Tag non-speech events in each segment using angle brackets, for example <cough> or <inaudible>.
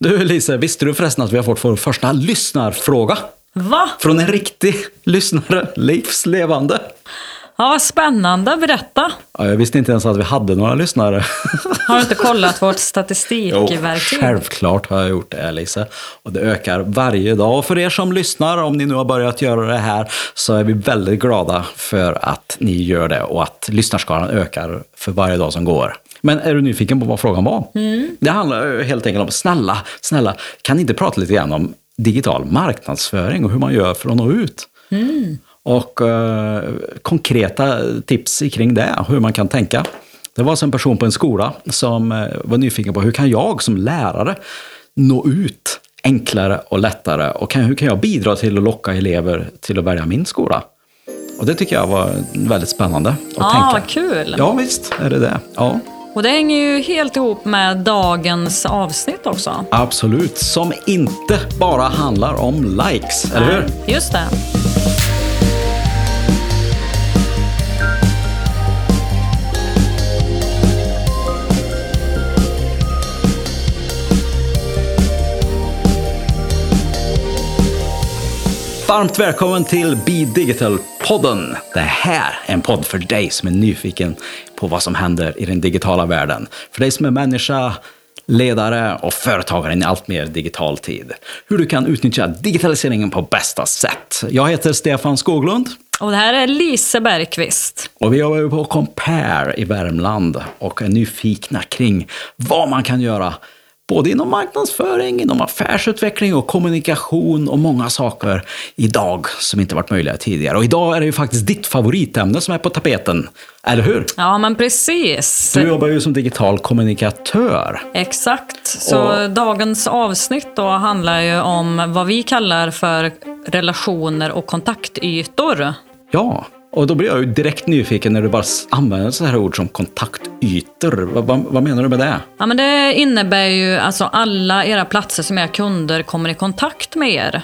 Du Lise, visste du förresten att vi har fått vår första lyssnarfråga? Va? Från en riktig lyssnare, Leifs Levande. Ja, vad spännande. Berätta. Ja, jag visste inte ens att vi hade några lyssnare. Har du inte kollat vårt statistikverktyg? självklart har jag gjort det, Lise. Och det ökar varje dag. Och för er som lyssnar, om ni nu har börjat göra det här, så är vi väldigt glada för att ni gör det och att lyssnarskaran ökar för varje dag som går. Men är du nyfiken på vad frågan var? Det handlar helt enkelt om, snälla, snälla, kan ni inte prata lite grann om digital marknadsföring och hur man gör för att nå ut? Och eh, konkreta tips kring det, hur man kan tänka. Det var alltså en person på en skola som eh, var nyfiken på hur kan jag som lärare nå ut enklare och lättare och kan, hur kan jag bidra till att locka elever till att välja min skola? Och det tycker jag var väldigt spännande att Ja, tänka. kul. Ja, visst är det det. Ja, Och det hänger ju helt ihop med dagens avsnitt också. absolut. Som inte bara handlar om likes, eller hur? Just det. Varmt välkommen till Be Digital-podden. Det här är en podd för dig som är nyfiken på vad som händer i den digitala världen. För dig som är människa, ledare och företagare i en allt mer digital tid. Hur du kan utnyttja digitaliseringen på bästa sätt. Jag heter Stefan Skoglund Och det här är Lise Bergqvist. och vi jobbar på Compare i Värmland och är nyfikna kring vad man kan göra både inom marknadsföring, inom affärsutveckling och kommunikation och många saker idag som inte varit möjliga tidigare. Och idag är det ju faktiskt ditt favoritämne som är på tapeten, eller hur? Ja, men precis. Du jobbar ju som digital kommunikatör. Exakt. Så Och- dagens avsnitt då handlar ju om vad vi kallar för relationer och kontaktytor. Ja, och då blir jag ju direkt nyfiken när du bara använder så här ord som kontaktytor. Vad, vad, vad menar du med det? Ja, men det innebär ju alltså alla era platser som era kunder kommer i kontakt med er.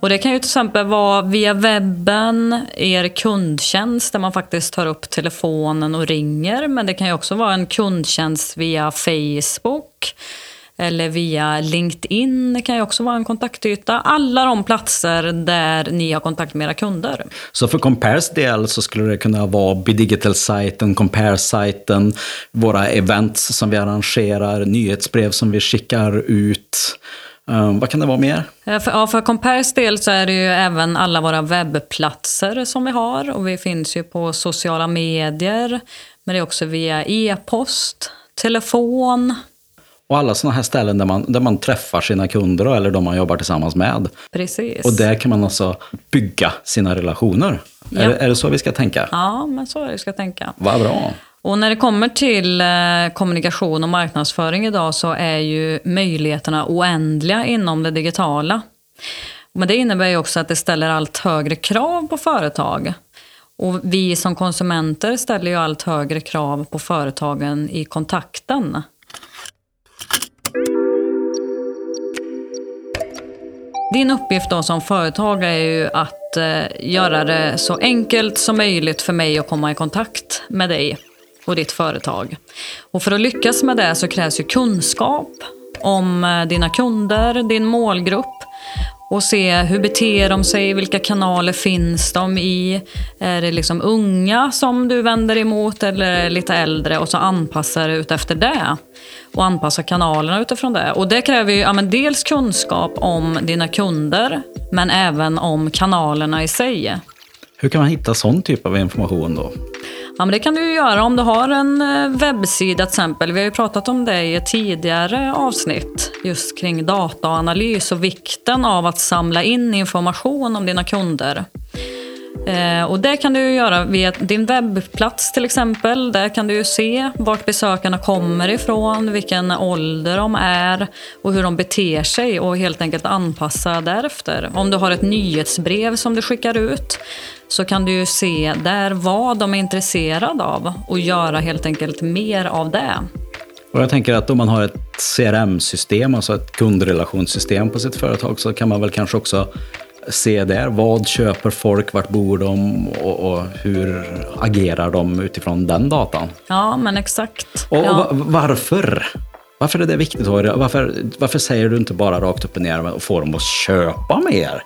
Och Det kan ju till exempel vara via webben, er kundtjänst där man faktiskt tar upp telefonen och ringer. Men det kan ju också vara en kundtjänst via Facebook eller via LinkedIn. Det kan ju också vara en kontaktyta. Alla de platser där ni har kontakt med era kunder. Så för Compares del så skulle det kunna vara Bidigital-sajten, Compare-sajten, våra events som vi arrangerar, nyhetsbrev som vi skickar ut. Um, vad kan det vara mer? För, ja, för Compares del så är det ju även alla våra webbplatser som vi har. Och vi finns ju på sociala medier. Men det är också via e-post, telefon. Och alla sådana här ställen där man, där man träffar sina kunder eller de man jobbar tillsammans med. Precis. Och där kan man alltså bygga sina relationer. Ja. Är, det, är det så vi ska tänka? Ja, men så är det jag ska tänka. Vad bra. Och när det kommer till eh, kommunikation och marknadsföring idag så är ju möjligheterna oändliga inom det digitala. Men det innebär ju också att det ställer allt högre krav på företag. Och vi som konsumenter ställer ju allt högre krav på företagen i kontakten. Din uppgift då som företagare är ju att eh, göra det så enkelt som möjligt för mig att komma i kontakt med dig och ditt företag. Och för att lyckas med det så krävs ju kunskap om eh, dina kunder, din målgrupp och se hur beter de sig, vilka kanaler finns de i? Är det liksom unga som du vänder emot eller lite äldre? Och så anpassar du utefter det. Och anpassa kanalerna utifrån det. Och det kräver ju ja, men dels kunskap om dina kunder men även om kanalerna i sig. Hur kan man hitta sån typ av information då? Ja, men det kan du göra om du har en eh, webbsida till exempel. Vi har ju pratat om det i ett tidigare avsnitt. Just kring dataanalys och vikten av att samla in information om dina kunder. Eh, och det kan du göra via din webbplats till exempel. Där kan du se vart besökarna kommer ifrån, vilken ålder de är och hur de beter sig och helt enkelt anpassa därefter. Om du har ett nyhetsbrev som du skickar ut så kan du se där vad de är intresserade av och göra helt enkelt mer av det. Och jag tänker att om man har ett CRM-system, alltså ett kundrelationssystem på sitt företag, så kan man väl kanske också se där. Vad köper folk? Vart bor de? Och, och hur agerar de utifrån den datan? Ja, men exakt. Och, ja. va- varför Varför är det viktigt? Varför, varför säger du inte bara rakt upp och ner och får dem att köpa mer?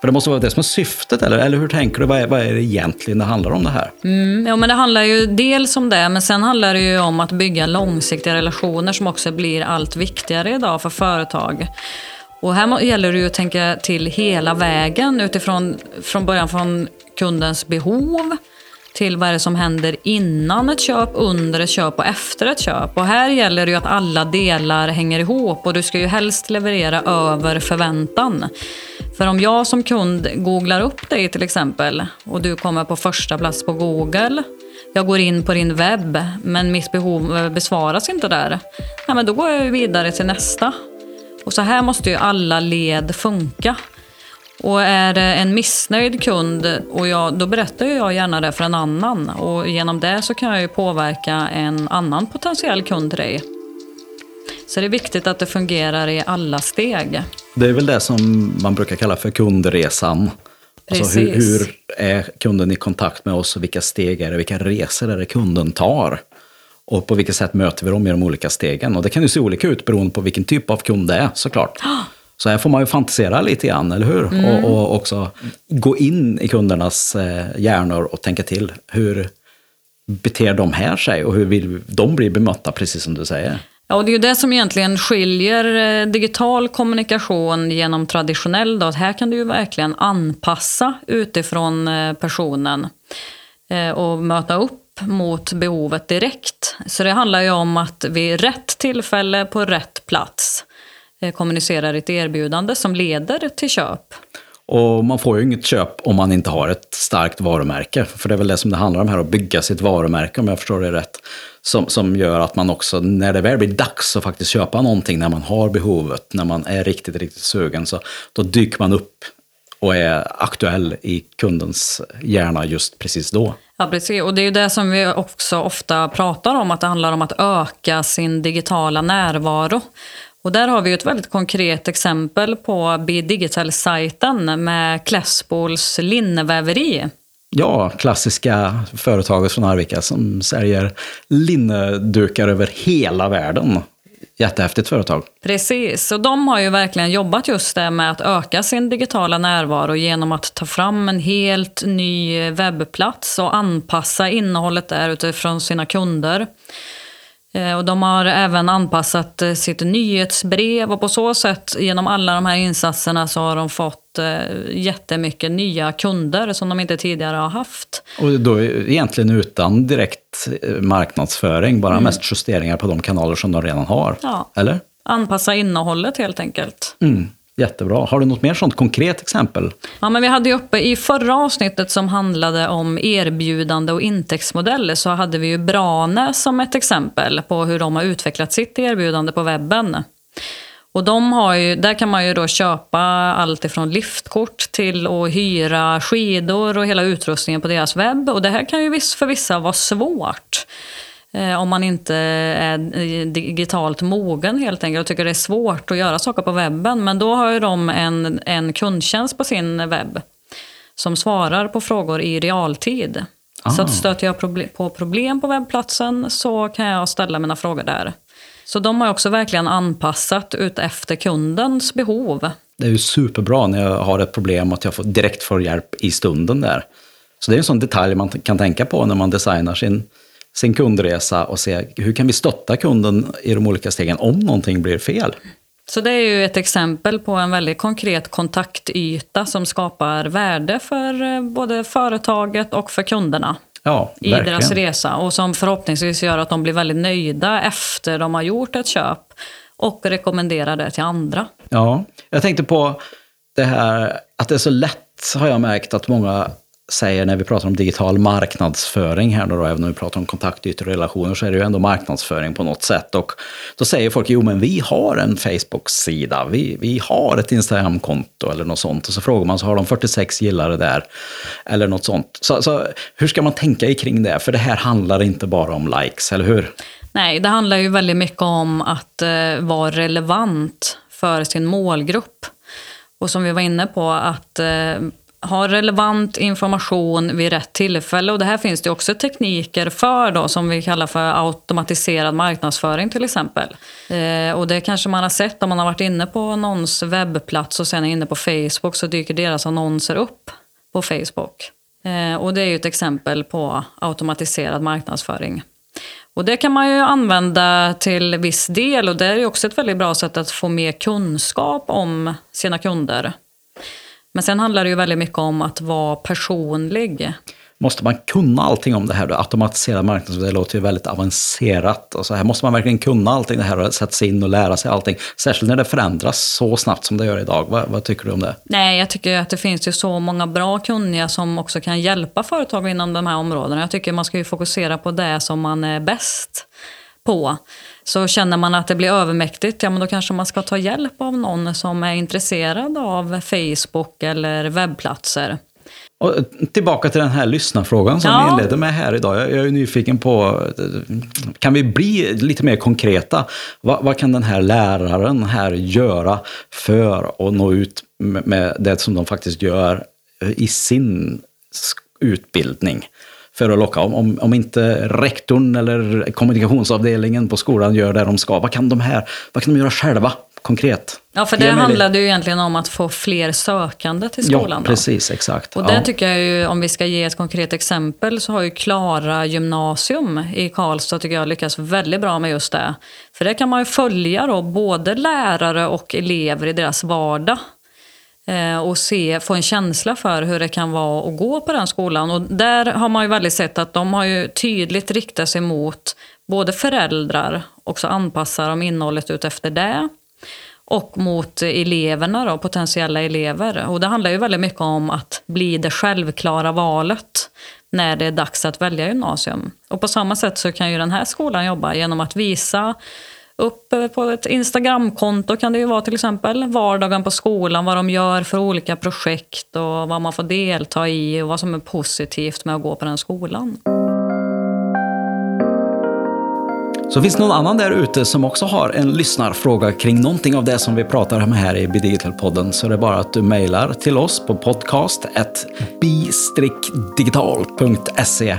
För det måste vara det som är syftet, eller, eller hur tänker du? Vad är, vad är det egentligen det handlar om det här? Mm, ja, men det handlar ju dels om det, men sen handlar det ju om att bygga långsiktiga relationer som också blir allt viktigare idag för företag. Och här gäller det ju att tänka till hela vägen utifrån från början från kundens behov till vad är som händer innan ett köp, under ett köp och efter ett köp. Och här gäller det ju att alla delar hänger ihop och du ska ju helst leverera över förväntan. För om jag som kund googlar upp dig till exempel och du kommer på första plats på Google jag går in på din webb men mitt behov besvaras inte där. Ja, men då går jag vidare till nästa. Och så här måste ju alla led funka. Och är det en missnöjd kund, och jag, då berättar jag gärna det för en annan. Och genom det så kan jag ju påverka en annan potentiell kund till dig. Så det är viktigt att det fungerar i alla steg. Det är väl det som man brukar kalla för kundresan. Alltså hur, hur, är kunden i kontakt med oss och vilka steg är det, vilka resor är det kunden tar? Och på vilket sätt möter vi dem i de olika stegen? Och det kan ju se olika ut beroende på vilken typ av kund det är såklart. <gasps> Så här får man ju fantisera lite grann, eller hur? Mm. Och, och, också gå in i kundernas eh, hjärnor och tänka till. Hur beter de här sig och hur vill de bli bemötta, precis som du säger? Ja, och det är ju det som egentligen skiljer eh, digital kommunikation genom traditionell. Då. Här kan du ju verkligen anpassa utifrån eh, personen och möta upp mot behovet direkt. Så det handlar ju om att vid rätt tillfälle på rätt plats eh, kommunicerar ett erbjudande som leder till köp. Och man får ju inget köp om man inte har ett starkt varumärke. För det är väl det som det handlar om här, att bygga sitt varumärke om jag förstår det rätt. Som, som gör att man också, när det väl blir dags att faktiskt köpa någonting, när man har behovet, när man är riktigt, riktigt sugen, så då dyker man upp och är aktuell i kundens hjärna just precis då. Ja, precis. Och det är ju det som vi också ofta pratar om, att det handlar om att öka sin digitala närvaro. Och där har vi ett väldigt konkret exempel på Digital-sajten med Klässbols linneväveri. Ja, klassiska företaget från Arvika som säljer linnedukar över hela världen. Jättehäftigt företag. Precis, och de har ju verkligen jobbat just det med att öka sin digitala närvaro genom att ta fram en helt ny webbplats och anpassa innehållet där utifrån sina kunder. Eh, och de har även anpassat eh, sitt nyhetsbrev och på så sätt genom alla de här insatserna så har de fått eh, jättemycket nya kunder som de inte tidigare har haft. Och då egentligen utan direkt marknadsföring, bara mm. mest justeringar på de kanaler som de redan har? Ja. Eller? Anpassa innehållet helt enkelt. Mm. Jättebra. Har du något mer sånt konkret exempel? Ja, men vi hade ju uppe i förra avsnittet som handlade om erbjudande och intäktsmodeller så hade vi ju Brane som ett exempel på hur de har utvecklat sitt erbjudande på webben. Och de har ju, där kan man ju då köpa allt ifrån liftkort till att hyra skidor och hela utrustningen på deras webb. Och det här kan ju för vissa vara svårt. Eh, om man inte är digitalt mogen helt enkelt och tycker det är svårt att göra saker på webben. Men då har ju de en, en kundtjänst på sin webb som svarar på frågor i realtid. Ah. Så att stöter jag på problem på webbplatsen så kan jag ställa mina frågor där. Så de har också verkligen anpassat ut efter kundens behov. Det är ju superbra när jag har ett problem att jag får, direkt får hjälp i stunden där. Så det är en sån detalj man kan tänka på när man designar sin sin kundresa och se hur kan vi stötta kunden i de olika stegen om någonting blir fel. Så det är ju ett exempel på en väldigt konkret kontaktyta som skapar värde för eh, både företaget och för kunderna. Ja, i verkligen. deras resa och som förhoppningsvis gör att de blir väldigt nöjda efter de har gjort ett köp och rekommenderar det till andra. Ja, jag tänkte på det här att det är så lätt har jag märkt att många säger när vi pratar om digital marknadsföring här då, då även om vi pratar om kontaktytor och relationer, så är det ju ändå marknadsföring på något sätt. Och då säger folk, jo men vi har en Facebook-sida, vi, vi har ett Instagram-konto eller något sånt. Och så frågar man, så har de 46 gillare där? Eller något sånt. Så, så hur ska man tänka kring det? För det här handlar inte bara om likes, eller hur? Nej, det handlar ju väldigt mycket om att eh, vara relevant för sin målgrupp. Och som vi var inne på, att eh, ha relevant information vid rätt tillfälle. Och det här finns det också tekniker för då, som vi kallar för automatiserad marknadsföring till exempel. Eh, och det kanske man har sett om man har varit inne på någons webbplats och sen är inne på Facebook så dyker deras annonser upp på Facebook. Eh, och det är ju ett exempel på automatiserad marknadsföring. Och det kan man ju använda till viss del och det är ju också ett väldigt bra sätt att få mer kunskap om sina kunder. Men sen handlar det ju väldigt mycket om att vara personlig. Måste man kunna allting om det här? Automatiserad marknadsföring, det låter ju väldigt avancerat. Och så här måste man verkligen kunna allting det här och sätta sig in och lära sig allting. Särskilt när det förändras så snabbt som det gör idag. Vad, vad tycker du om det? Nej, jag tycker att det finns ju så många bra kunniga som också kan hjälpa företag inom de här områdena. Jag tycker man ska ju fokusera på det som man är bäst på. Så känner man att det blir övermäktigt, ja men då kanske man ska ta hjälp av någon som är intresserad av Facebook eller webbplatser. Och tillbaka till den här lyssnarfrågan som ja. vi inledde med här idag. Jag är nyfiken på, kan vi bli lite mer konkreta? Vad, vad kan den här läraren här göra för att nå ut med det som de faktiskt gör i sin utbildning? För att locka. Om, om inte rektorn eller kommunikationsavdelningen på skolan gör det de ska, vad kan de här vad kan de göra själva konkret? Ja, för det handlade ju egentligen om att få fler sökande till skolan. Ja, precis, då. exakt. Och det tycker jag ju, om vi ska ge ett konkret exempel, så har ju Klara gymnasium i Karlstad tycker jag lyckats väldigt bra med just det. För det kan man ju följa då, både lärare och elever i deras vardag. Eh, och se, få en känsla för hur det kan vara att gå på den skolan. Och där har man ju väldigt sett att de har ju tydligt riktat sig mot både föräldrar, också anpassar de innehållet ut efter det, och mot eleverna, då, potentiella elever. Och det handlar ju väldigt mycket om att bli det självklara valet när det är dags att välja gymnasium. Och på samma sätt så kan ju den här skolan jobba genom att visa upp eh, på ett Instagramkonto kan det ju vara till exempel. Vardagen på skolan, vad de gör för olika projekt och vad man får delta i och vad som är positivt med att gå på den skolan. Så finns det någon annan där ute som också har en lyssnarfråga kring någonting av det som vi pratar om här i Bidigital-podden så det är bara att du mejlar till oss på podcast bistrickdigital.se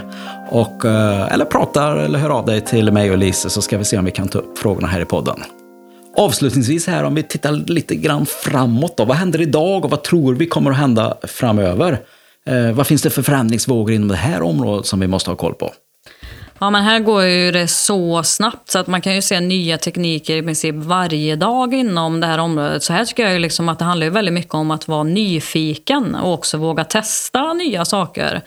och, eh, eller pratar eller hör av dig till mig och Lise så ska vi se om vi kan ta upp frågorna här i podden. Avslutningsvis här om vi tittar lite grann framåt då. Vad händer idag och vad tror vi kommer att hända framöver? Eh, vad finns det för förändringsvågor inom det här området som vi måste ha koll på? Ja, men här går ju det så snabbt så att man kan ju se nya tekniker i princip varje dag inom det här området. Så här tycker jag ju liksom att det handlar ju väldigt mycket om att vara nyfiken och också våga testa nya saker.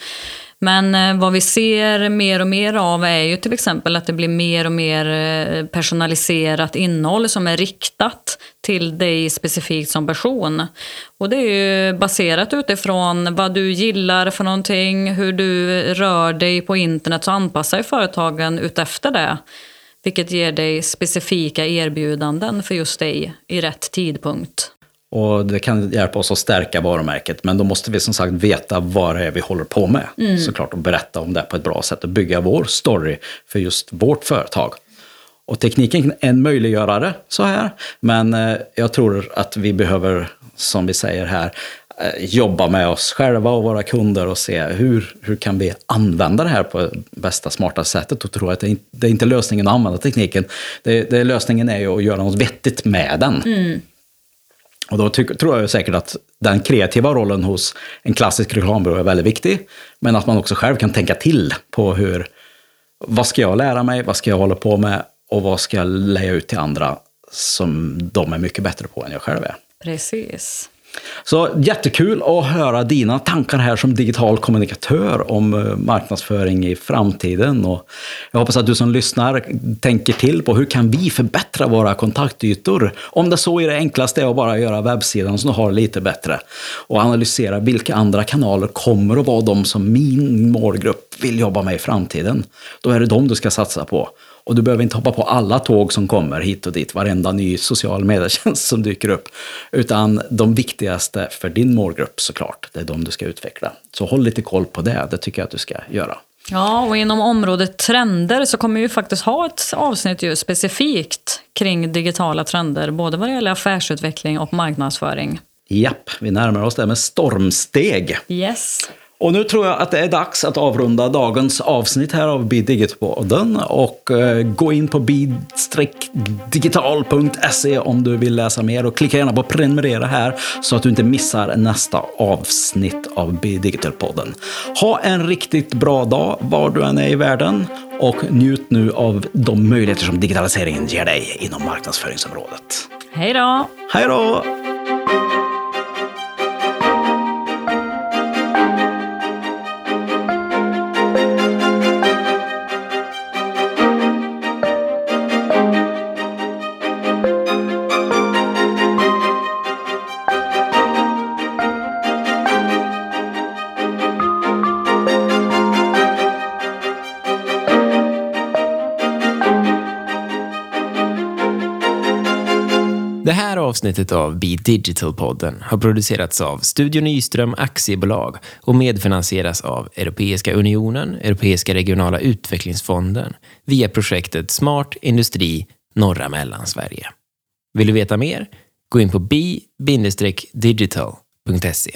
Men eh, vad vi ser mer och mer av är ju till exempel att det blir mer och mer eh, personaliserat innehåll som är riktat till dig specifikt som person. Och det är ju baserat utifrån vad du gillar för någonting, hur du rör dig på internet så anpassar ju företagen utefter det. Vilket ger dig specifika erbjudanden för just dig i rätt tidpunkt. Och det kan hjälpa oss att stärka varumärket, men då måste vi som sagt veta vad det är vi håller på med. Mm. Såklart, och berätta om det på ett bra sätt och bygga vår story för just vårt företag. Och tekniken är en möjliggörare så här, men eh, jag tror att vi behöver, som vi säger här, eh, jobba med oss själva och våra kunder och se hur, hur kan vi använda det här på bästa, smarta sättet och tro att det, det är inte lösningen att använda tekniken. Det, det, lösningen är ju att göra något vettigt med den. Mm. Och då tror jag säkert att den kreativa rollen hos en klassisk reklambyrå är väldigt viktig. Men att man också själv kan tänka till på hur, vad ska jag lära mig, vad ska jag hålla på med och vad ska jag lägga ut till andra som de är mycket bättre på än jag själv är. Precis. Så jättekul att höra dina tankar här som digital kommunikatör om eh, marknadsföring i framtiden. Och jag hoppas att du som lyssnar tänker till på hur kan vi förbättra våra kontaktytor? Om det så är det enklaste är att bara göra webbsidan som du har lite bättre. Och analysera vilka andra kanaler kommer att vara de som min målgrupp vill jobba med i framtiden. Då är det de du ska satsa på. Och du behöver inte hoppa på alla tåg som kommer hit och dit, varenda ny social medietjänst som dyker upp. Utan de viktigaste för din målgrupp såklart, det är de du ska utveckla. Så håll lite koll på det, det tycker jag att du ska göra. Ja, och inom området trender så kommer vi faktiskt ha ett avsnitt just specifikt kring digitala trender, både vad det gäller affärsutveckling och marknadsföring. Japp, vi närmar oss det med stormsteg. Yes. Och nu tror jag att det är dags att avrunda dagens avsnitt här av BeDigit-podden och eh, gå in på bid-digital.se om du vill läsa mer och klicka gärna på prenumerera här så att du inte missar nästa avsnitt av BeDigital-podden. Ha en riktigt bra dag var du än är i världen och njut nu av de möjligheter som digitaliseringen ger dig inom marknadsföringsområdet. Hej då! Hej då! Avsnittet av Be Digital-podden har producerats av Studio Nyström Aktiebolag och medfinansieras av Europeiska unionen, Europeiska regionala utvecklingsfonden via projektet Smart Industri norra Mellansverige. Vill du veta mer? Gå in på bi-digital.se.